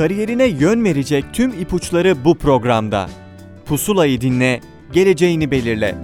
Kariyerine yön verecek tüm ipuçları bu programda. Pusulayı dinle, geleceğini belirle.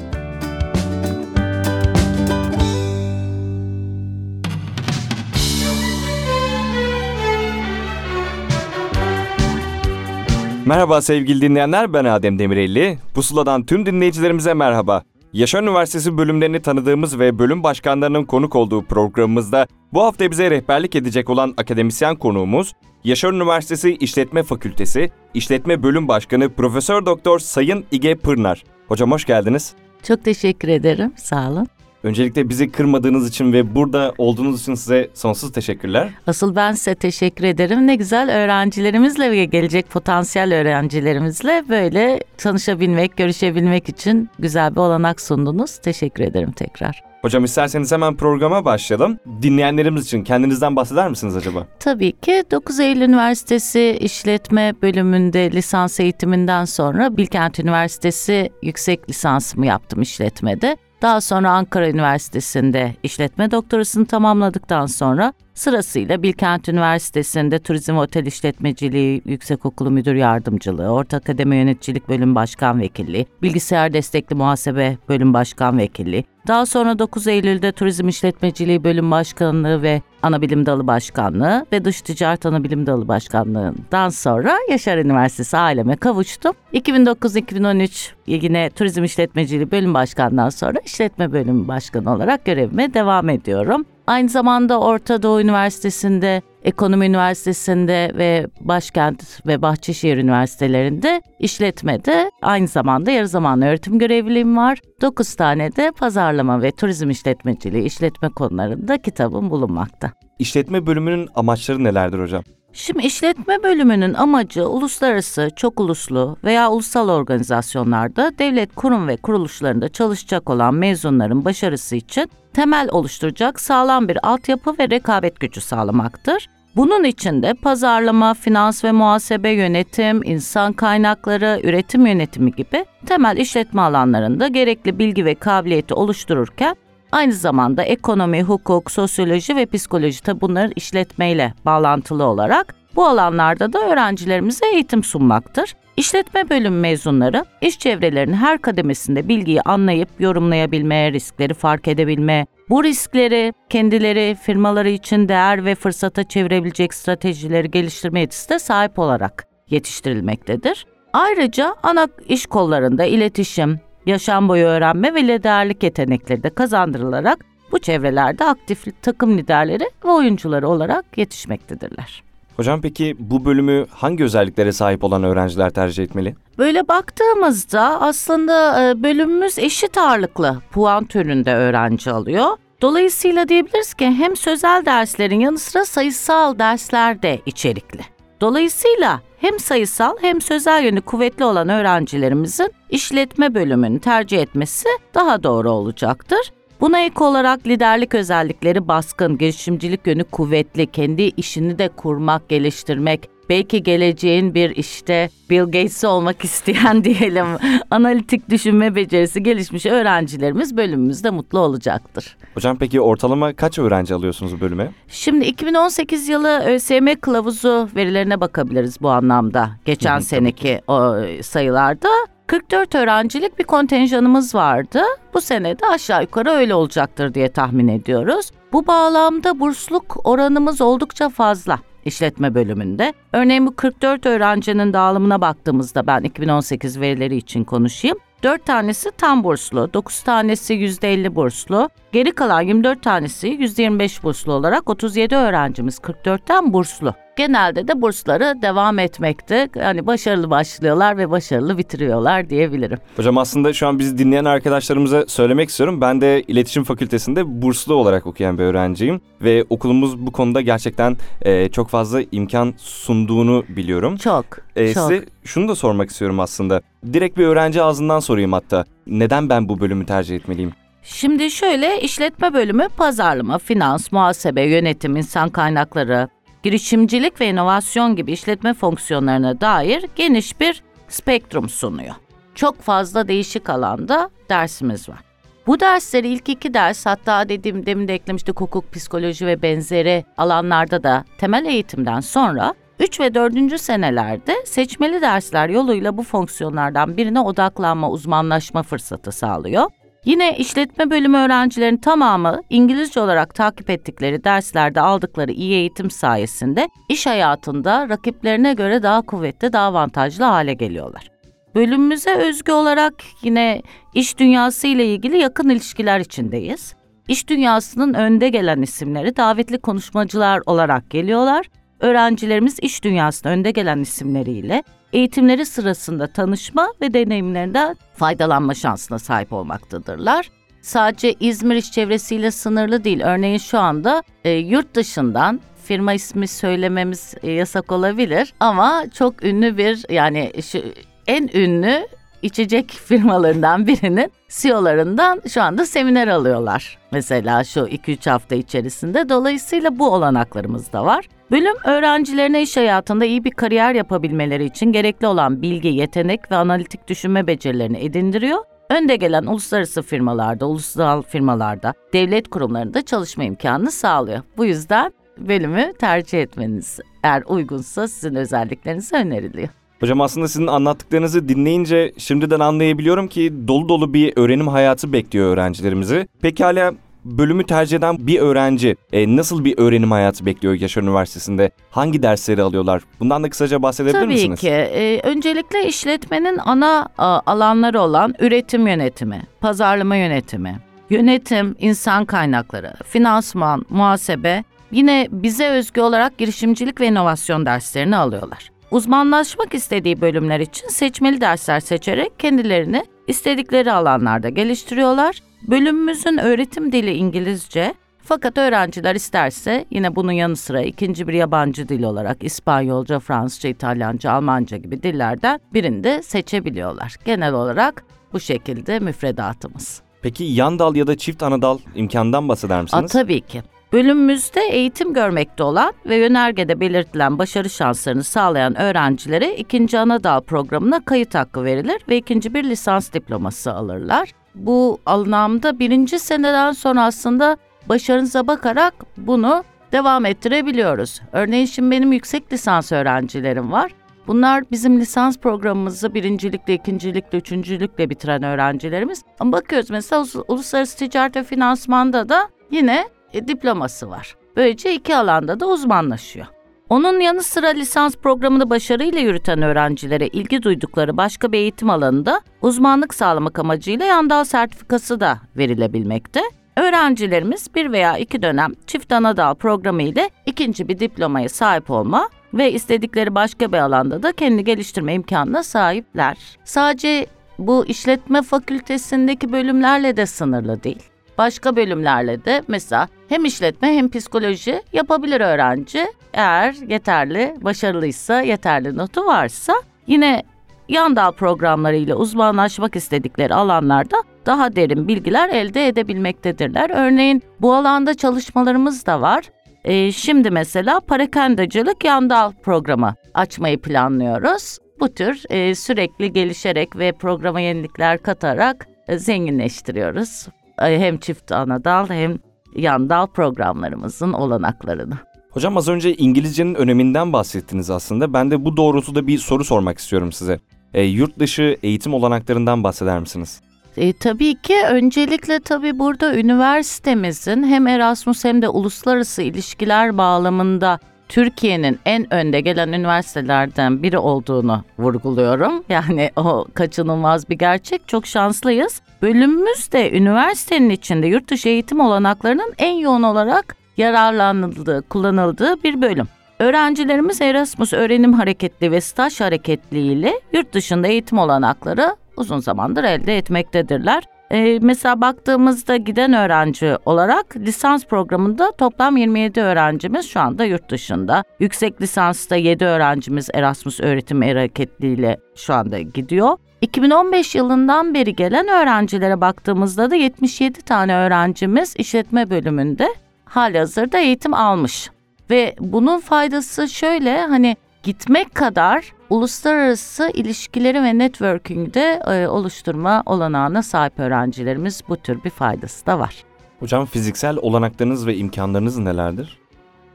Merhaba sevgili dinleyenler, ben Adem Demirelli. Pusula'dan tüm dinleyicilerimize merhaba. Yaşar Üniversitesi bölümlerini tanıdığımız ve bölüm başkanlarının konuk olduğu programımızda bu hafta bize rehberlik edecek olan akademisyen konuğumuz Yaşar Üniversitesi İşletme Fakültesi İşletme Bölüm Başkanı Profesör Doktor Sayın İge Pırnar. Hocam hoş geldiniz. Çok teşekkür ederim. Sağ olun. Öncelikle bizi kırmadığınız için ve burada olduğunuz için size sonsuz teşekkürler. Asıl ben size teşekkür ederim. Ne güzel öğrencilerimizle ve gelecek potansiyel öğrencilerimizle böyle tanışabilmek, görüşebilmek için güzel bir olanak sundunuz. Teşekkür ederim tekrar. Hocam isterseniz hemen programa başlayalım. Dinleyenlerimiz için kendinizden bahseder misiniz acaba? Tabii ki 9 Eylül Üniversitesi İşletme bölümünde lisans eğitiminden sonra Bilkent Üniversitesi yüksek lisansımı yaptım işletmede. Daha sonra Ankara Üniversitesi'nde işletme doktorasını tamamladıktan sonra sırasıyla Bilkent Üniversitesi'nde Turizm Otel İşletmeciliği Yüksekokulu Müdür Yardımcılığı, Orta Akademi Yöneticilik Bölüm Başkan Vekilliği, Bilgisayar Destekli Muhasebe Bölüm Başkan Vekilliği, daha sonra 9 Eylül'de Turizm İşletmeciliği Bölüm Başkanlığı ve Anabilim Dalı Başkanlığı ve Dış Ticaret Anabilim Dalı Başkanlığı'ndan sonra Yaşar Üniversitesi aileme kavuştum. 2009-2013 yine Turizm İşletmeciliği Bölüm Başkanlığı'ndan sonra İşletme Bölüm Başkanı olarak görevime devam ediyorum. Aynı zamanda Orta Doğu Üniversitesi'nde, Ekonomi Üniversitesi'nde ve Başkent ve Bahçeşehir Üniversitelerinde işletmede aynı zamanda yarı zamanlı öğretim görevliliğim var. 9 tane de pazarlama ve turizm işletmeciliği işletme konularında kitabım bulunmakta. İşletme bölümünün amaçları nelerdir hocam? Şimdi işletme bölümünün amacı uluslararası, çok uluslu veya ulusal organizasyonlarda devlet kurum ve kuruluşlarında çalışacak olan mezunların başarısı için temel oluşturacak sağlam bir altyapı ve rekabet gücü sağlamaktır. Bunun içinde pazarlama, finans ve muhasebe yönetim, insan kaynakları, üretim yönetimi gibi temel işletme alanlarında gerekli bilgi ve kabiliyeti oluştururken Aynı zamanda ekonomi, hukuk, sosyoloji ve psikoloji tabi bunların işletmeyle bağlantılı olarak bu alanlarda da öğrencilerimize eğitim sunmaktır. İşletme bölüm mezunları iş çevrelerinin her kademesinde bilgiyi anlayıp yorumlayabilme, riskleri fark edebilme, bu riskleri kendileri firmaları için değer ve fırsata çevirebilecek stratejileri geliştirme yetisine sahip olarak yetiştirilmektedir. Ayrıca ana iş kollarında iletişim, yaşam boyu öğrenme ve liderlik yetenekleri de kazandırılarak bu çevrelerde aktif takım liderleri ve oyuncuları olarak yetişmektedirler. Hocam peki bu bölümü hangi özelliklere sahip olan öğrenciler tercih etmeli? Böyle baktığımızda aslında e, bölümümüz eşit ağırlıklı puan türünde öğrenci alıyor. Dolayısıyla diyebiliriz ki hem sözel derslerin yanı sıra sayısal dersler de içerikli. Dolayısıyla hem sayısal hem sözel yönü kuvvetli olan öğrencilerimizin işletme bölümünü tercih etmesi daha doğru olacaktır. Buna ek olarak liderlik özellikleri baskın, girişimcilik yönü kuvvetli, kendi işini de kurmak, geliştirmek, belki geleceğin bir işte Bill Gates'i olmak isteyen diyelim analitik düşünme becerisi gelişmiş öğrencilerimiz bölümümüzde mutlu olacaktır. Hocam peki ortalama kaç öğrenci alıyorsunuz bu bölüme? Şimdi 2018 yılı ÖSYM kılavuzu verilerine bakabiliriz bu anlamda. Geçen seneki o sayılarda 44 öğrencilik bir kontenjanımız vardı. Bu sene de aşağı yukarı öyle olacaktır diye tahmin ediyoruz. Bu bağlamda bursluk oranımız oldukça fazla işletme bölümünde. Örneğin bu 44 öğrencinin dağılımına baktığımızda ben 2018 verileri için konuşayım. 4 tanesi tam burslu, 9 tanesi %50 burslu, geri kalan 24 tanesi %25 burslu olarak 37 öğrencimiz 44'ten burslu. Genelde de bursları devam etmekte. Yani başarılı başlıyorlar ve başarılı bitiriyorlar diyebilirim. Hocam aslında şu an bizi dinleyen arkadaşlarımıza söylemek istiyorum. Ben de iletişim fakültesinde burslu olarak okuyan bir öğrenciyim. Ve okulumuz bu konuda gerçekten e, çok fazla imkan sunduğunu biliyorum. Çok, E, çok. size şunu da sormak istiyorum aslında. Direkt bir öğrenci ağzından sorayım hatta. Neden ben bu bölümü tercih etmeliyim? Şimdi şöyle işletme bölümü pazarlama, finans, muhasebe, yönetim, insan kaynakları, girişimcilik ve inovasyon gibi işletme fonksiyonlarına dair geniş bir spektrum sunuyor. Çok fazla değişik alanda dersimiz var. Bu dersleri ilk iki ders hatta dediğim demin de eklemiştik hukuk, psikoloji ve benzeri alanlarda da temel eğitimden sonra 3 ve 4. senelerde seçmeli dersler yoluyla bu fonksiyonlardan birine odaklanma, uzmanlaşma fırsatı sağlıyor. Yine işletme bölümü öğrencilerin tamamı İngilizce olarak takip ettikleri derslerde aldıkları iyi eğitim sayesinde iş hayatında rakiplerine göre daha kuvvetli, daha avantajlı hale geliyorlar. Bölümümüze özgü olarak yine iş dünyası ile ilgili yakın ilişkiler içindeyiz. İş dünyasının önde gelen isimleri davetli konuşmacılar olarak geliyorlar. Öğrencilerimiz iş dünyasının önde gelen isimleriyle eğitimleri sırasında tanışma ve deneyimlerinden faydalanma şansına sahip olmaktadırlar. Sadece İzmir iş çevresiyle sınırlı değil. Örneğin şu anda e, yurt dışından firma ismi söylememiz e, yasak olabilir ama çok ünlü bir yani şu en ünlü içecek firmalarından birinin CEO'larından şu anda seminer alıyorlar. Mesela şu 2-3 hafta içerisinde. Dolayısıyla bu olanaklarımız da var. Bölüm öğrencilerine iş hayatında iyi bir kariyer yapabilmeleri için gerekli olan bilgi, yetenek ve analitik düşünme becerilerini edindiriyor. Önde gelen uluslararası firmalarda, ulusal firmalarda, devlet kurumlarında çalışma imkanını sağlıyor. Bu yüzden bölümü tercih etmeniz eğer uygunsa sizin özelliklerinize öneriliyor. Hocam aslında sizin anlattıklarınızı dinleyince şimdiden anlayabiliyorum ki dolu dolu bir öğrenim hayatı bekliyor öğrencilerimizi. Pekala bölümü tercih eden bir öğrenci e, nasıl bir öğrenim hayatı bekliyor Yaşar Üniversitesi'nde? Hangi dersleri alıyorlar? Bundan da kısaca bahsedebilir Tabii misiniz? ki. Ee, öncelikle işletmenin ana a, alanları olan üretim yönetimi, pazarlama yönetimi, yönetim, insan kaynakları, finansman, muhasebe, yine bize özgü olarak girişimcilik ve inovasyon derslerini alıyorlar. Uzmanlaşmak istediği bölümler için seçmeli dersler seçerek kendilerini istedikleri alanlarda geliştiriyorlar. Bölümümüzün öğretim dili İngilizce fakat öğrenciler isterse yine bunun yanı sıra ikinci bir yabancı dil olarak İspanyolca, Fransızca, İtalyanca, Almanca gibi dillerden birini de seçebiliyorlar. Genel olarak bu şekilde müfredatımız. Peki yan dal ya da çift ana dal imkandan bahseder misiniz? tabii ki. Bölümümüzde eğitim görmekte olan ve yönergede belirtilen başarı şanslarını sağlayan öğrencilere ikinci anadal programına kayıt hakkı verilir ve ikinci bir lisans diploması alırlar. Bu anlamda birinci seneden sonra aslında başarınıza bakarak bunu devam ettirebiliyoruz. Örneğin şimdi benim yüksek lisans öğrencilerim var. Bunlar bizim lisans programımızı birincilikle, ikincilikle, üçüncülükle bitiren öğrencilerimiz. Ama bakıyoruz mesela Ulus- uluslararası ticaret ve finansmanda da yine e, diploması var. Böylece iki alanda da uzmanlaşıyor. Onun yanı sıra lisans programını başarıyla yürüten öğrencilere ilgi duydukları başka bir eğitim alanında uzmanlık sağlamak amacıyla yandal sertifikası da verilebilmekte. Öğrencilerimiz bir veya iki dönem çift ana dal programı ile ikinci bir diplomaya sahip olma ve istedikleri başka bir alanda da kendi geliştirme imkanına sahipler. Sadece bu işletme fakültesindeki bölümlerle de sınırlı değil. Başka bölümlerle de mesela hem işletme hem psikoloji yapabilir öğrenci. Eğer yeterli, başarılıysa, yeterli notu varsa yine yan dal programlarıyla uzmanlaşmak istedikleri alanlarda daha derin bilgiler elde edebilmektedirler. Örneğin bu alanda çalışmalarımız da var. Ee, şimdi mesela parakendacılık yan dal programı açmayı planlıyoruz. Bu tür e, sürekli gelişerek ve programa yenilikler katarak e, zenginleştiriyoruz. E, Hem çift ana dal hem yan dal programlarımızın olanaklarını. Hocam az önce İngilizcenin öneminden bahsettiniz aslında. Ben de bu doğrultuda bir soru sormak istiyorum size. E, yurt dışı eğitim olanaklarından bahseder misiniz? E, tabii ki öncelikle tabii burada üniversitemizin hem Erasmus hem de uluslararası ilişkiler bağlamında Türkiye'nin en önde gelen üniversitelerden biri olduğunu vurguluyorum. Yani o kaçınılmaz bir gerçek. Çok şanslıyız. Bölümümüz de üniversitenin içinde yurt dışı eğitim olanaklarının en yoğun olarak yararlanıldığı, kullanıldığı bir bölüm. Öğrencilerimiz Erasmus öğrenim hareketli ve staj hareketliğiyle yurt dışında eğitim olanakları uzun zamandır elde etmektedirler. Ee, mesela baktığımızda giden öğrenci olarak lisans programında toplam 27 öğrencimiz şu anda yurt dışında. Yüksek lisansta 7 öğrencimiz Erasmus öğretim hareketliğiyle şu anda gidiyor. 2015 yılından beri gelen öğrencilere baktığımızda da 77 tane öğrencimiz işletme bölümünde halihazırda eğitim almış. Ve bunun faydası şöyle hani gitmek kadar uluslararası ilişkileri ve networking'de e, oluşturma olanağına sahip öğrencilerimiz bu tür bir faydası da var. Hocam fiziksel olanaklarınız ve imkanlarınız nelerdir?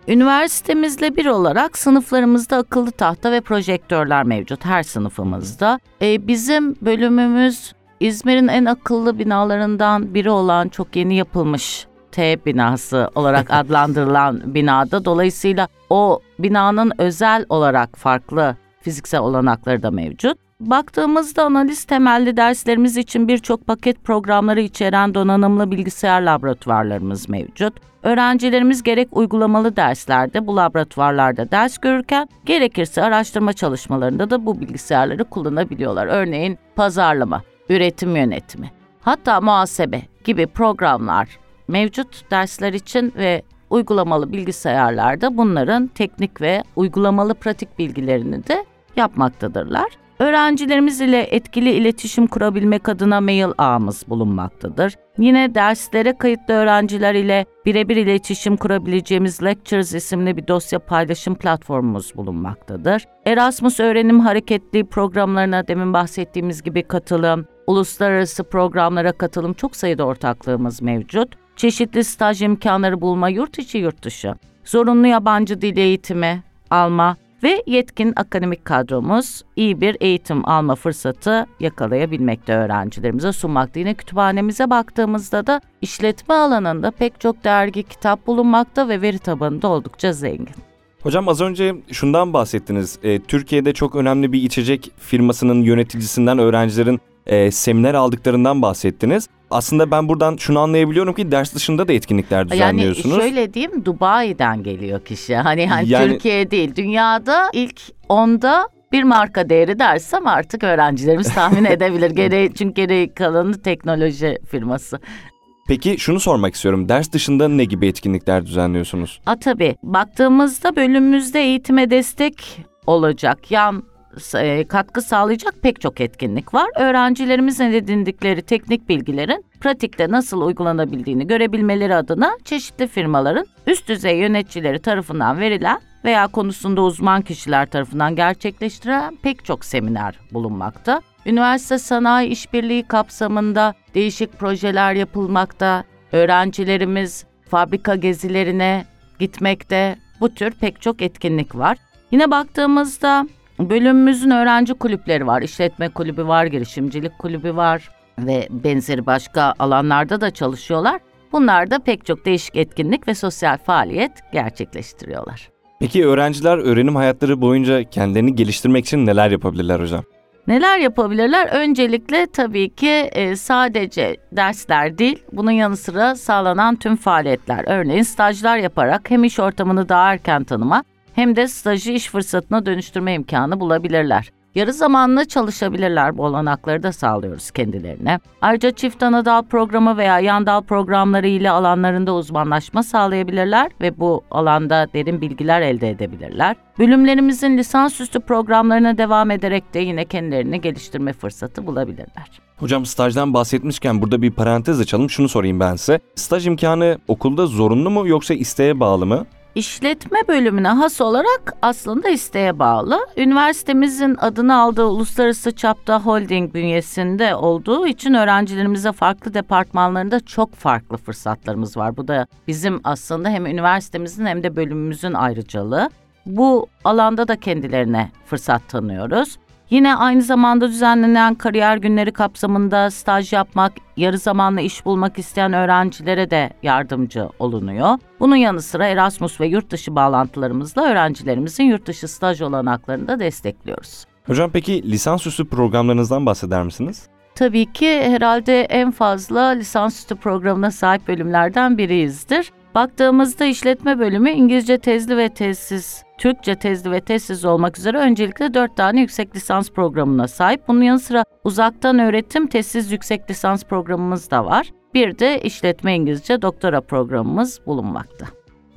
Üniversitemizle bir olarak sınıflarımızda akıllı tahta ve projektörler mevcut her sınıfımızda. E, bizim bölümümüz İzmir'in en akıllı binalarından biri olan çok yeni yapılmış T binası olarak adlandırılan binada. Dolayısıyla o binanın özel olarak farklı fiziksel olanakları da mevcut. Baktığımızda analiz temelli derslerimiz için birçok paket programları içeren donanımlı bilgisayar laboratuvarlarımız mevcut. Öğrencilerimiz gerek uygulamalı derslerde bu laboratuvarlarda ders görürken gerekirse araştırma çalışmalarında da bu bilgisayarları kullanabiliyorlar. Örneğin pazarlama, üretim yönetimi, hatta muhasebe gibi programlar mevcut dersler için ve uygulamalı bilgisayarlarda bunların teknik ve uygulamalı pratik bilgilerini de yapmaktadırlar. Öğrencilerimiz ile etkili iletişim kurabilmek adına mail ağımız bulunmaktadır. Yine derslere kayıtlı öğrenciler ile birebir iletişim kurabileceğimiz Lectures isimli bir dosya paylaşım platformumuz bulunmaktadır. Erasmus öğrenim hareketli programlarına demin bahsettiğimiz gibi katılım, uluslararası programlara katılım çok sayıda ortaklığımız mevcut. Çeşitli staj imkanları bulma yurt içi yurt dışı, zorunlu yabancı dil eğitimi alma ve yetkin akademik kadromuz iyi bir eğitim alma fırsatı yakalayabilmekte öğrencilerimize sunmakta. Yine kütüphanemize baktığımızda da işletme alanında pek çok dergi, kitap bulunmakta ve veri tabanı da oldukça zengin. Hocam az önce şundan bahsettiniz. E, Türkiye'de çok önemli bir içecek firmasının yöneticisinden öğrencilerin e, seminer aldıklarından bahsettiniz. Aslında ben buradan şunu anlayabiliyorum ki ders dışında da etkinlikler düzenliyorsunuz. Yani şöyle diyeyim Dubai'den geliyor kişi. Hani, hani Yani- Türkiye değil dünyada ilk onda bir marka değeri dersem artık öğrencilerimiz tahmin edebilir. Geri, çünkü geri kalanı teknoloji firması. Peki şunu sormak istiyorum. Ders dışında ne gibi etkinlikler düzenliyorsunuz? A tabii baktığımızda bölümümüzde eğitime destek olacak yan katkı sağlayacak pek çok etkinlik var. Öğrencilerimizin edindikleri teknik bilgilerin pratikte nasıl uygulanabildiğini görebilmeleri adına çeşitli firmaların üst düzey yöneticileri tarafından verilen veya konusunda uzman kişiler tarafından gerçekleştirilen pek çok seminer bulunmakta. Üniversite sanayi işbirliği kapsamında değişik projeler yapılmakta. Öğrencilerimiz fabrika gezilerine gitmekte. Bu tür pek çok etkinlik var. Yine baktığımızda bölümümüzün öğrenci kulüpleri var. İşletme kulübü var, girişimcilik kulübü var ve benzeri başka alanlarda da çalışıyorlar. Bunlar da pek çok değişik etkinlik ve sosyal faaliyet gerçekleştiriyorlar. Peki öğrenciler öğrenim hayatları boyunca kendilerini geliştirmek için neler yapabilirler hocam? Neler yapabilirler? Öncelikle tabii ki e, sadece dersler değil, bunun yanı sıra sağlanan tüm faaliyetler. Örneğin stajlar yaparak hem iş ortamını daha erken tanıma hem de stajı iş fırsatına dönüştürme imkanı bulabilirler. Yarı zamanlı çalışabilirler bu olanakları da sağlıyoruz kendilerine. Ayrıca çift ana dal programı veya yan dal programları ile alanlarında uzmanlaşma sağlayabilirler ve bu alanda derin bilgiler elde edebilirler. Bölümlerimizin lisansüstü programlarına devam ederek de yine kendilerini geliştirme fırsatı bulabilirler. Hocam stajdan bahsetmişken burada bir parantez açalım. Şunu sorayım ben size. Staj imkanı okulda zorunlu mu yoksa isteğe bağlı mı? İşletme bölümüne has olarak aslında isteğe bağlı. Üniversitemizin adını aldığı uluslararası çapta holding bünyesinde olduğu için öğrencilerimize farklı departmanlarında çok farklı fırsatlarımız var. Bu da bizim aslında hem üniversitemizin hem de bölümümüzün ayrıcalığı. Bu alanda da kendilerine fırsat tanıyoruz. Yine aynı zamanda düzenlenen kariyer günleri kapsamında staj yapmak, yarı zamanlı iş bulmak isteyen öğrencilere de yardımcı olunuyor. Bunun yanı sıra Erasmus ve yurt dışı bağlantılarımızla öğrencilerimizin yurt dışı staj olanaklarını da destekliyoruz. Hocam peki lisansüstü programlarınızdan bahseder misiniz? Tabii ki herhalde en fazla lisansüstü programına sahip bölümlerden biriyizdir. Baktığımızda işletme bölümü İngilizce tezli ve tezsiz, Türkçe tezli ve tezsiz olmak üzere öncelikle 4 tane yüksek lisans programına sahip. Bunun yanı sıra uzaktan öğretim tezsiz yüksek lisans programımız da var. Bir de işletme İngilizce doktora programımız bulunmakta.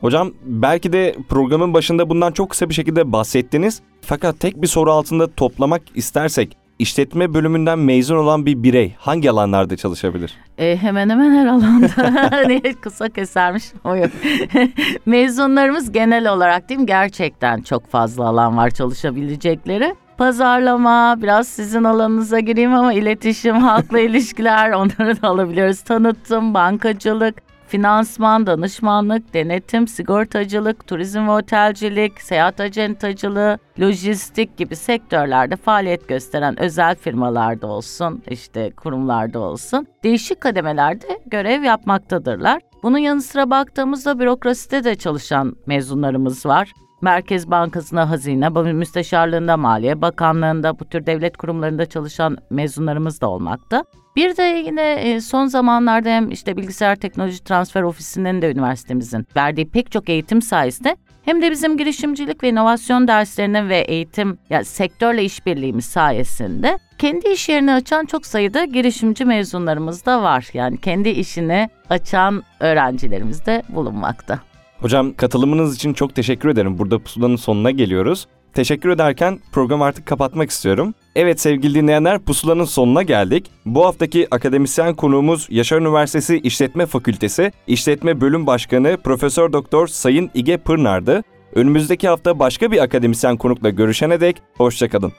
Hocam belki de programın başında bundan çok kısa bir şekilde bahsettiniz. Fakat tek bir soru altında toplamak istersek işletme bölümünden mezun olan bir birey hangi alanlarda çalışabilir? E, hemen hemen her alanda. Hani kısa kesermiş o yok. Mezunlarımız genel olarak değil mi gerçekten çok fazla alan var çalışabilecekleri. Pazarlama, biraz sizin alanınıza gireyim ama iletişim, halkla ilişkiler onları da alabiliyoruz. Tanıtım, bankacılık, finansman, danışmanlık, denetim, sigortacılık, turizm ve otelcilik, seyahat acentacılığı, lojistik gibi sektörlerde faaliyet gösteren özel firmalarda olsun, işte kurumlarda olsun, değişik kademelerde görev yapmaktadırlar. Bunun yanı sıra baktığımızda bürokraside de çalışan mezunlarımız var. Merkez Bankası'na hazine, müsteşarlığında maliye, bakanlığında bu tür devlet kurumlarında çalışan mezunlarımız da olmakta. Bir de yine e, son zamanlarda hem işte bilgisayar teknoloji transfer ofisinin de üniversitemizin verdiği pek çok eğitim sayesinde hem de bizim girişimcilik ve inovasyon derslerinin ve eğitim yani sektörle işbirliğimiz sayesinde kendi iş yerini açan çok sayıda girişimci mezunlarımız da var. Yani kendi işini açan öğrencilerimiz de bulunmakta. Hocam katılımınız için çok teşekkür ederim. Burada pusulanın sonuna geliyoruz. Teşekkür ederken programı artık kapatmak istiyorum. Evet sevgili dinleyenler pusulanın sonuna geldik. Bu haftaki akademisyen konuğumuz Yaşar Üniversitesi İşletme Fakültesi İşletme Bölüm Başkanı Profesör Doktor Sayın İge Pırnar'dı. Önümüzdeki hafta başka bir akademisyen konukla görüşene dek hoşçakalın.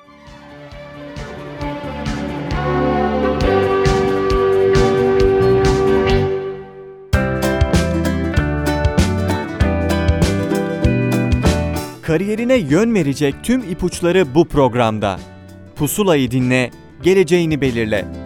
Kariyerine yön verecek tüm ipuçları bu programda. Pusulayı dinle, geleceğini belirle.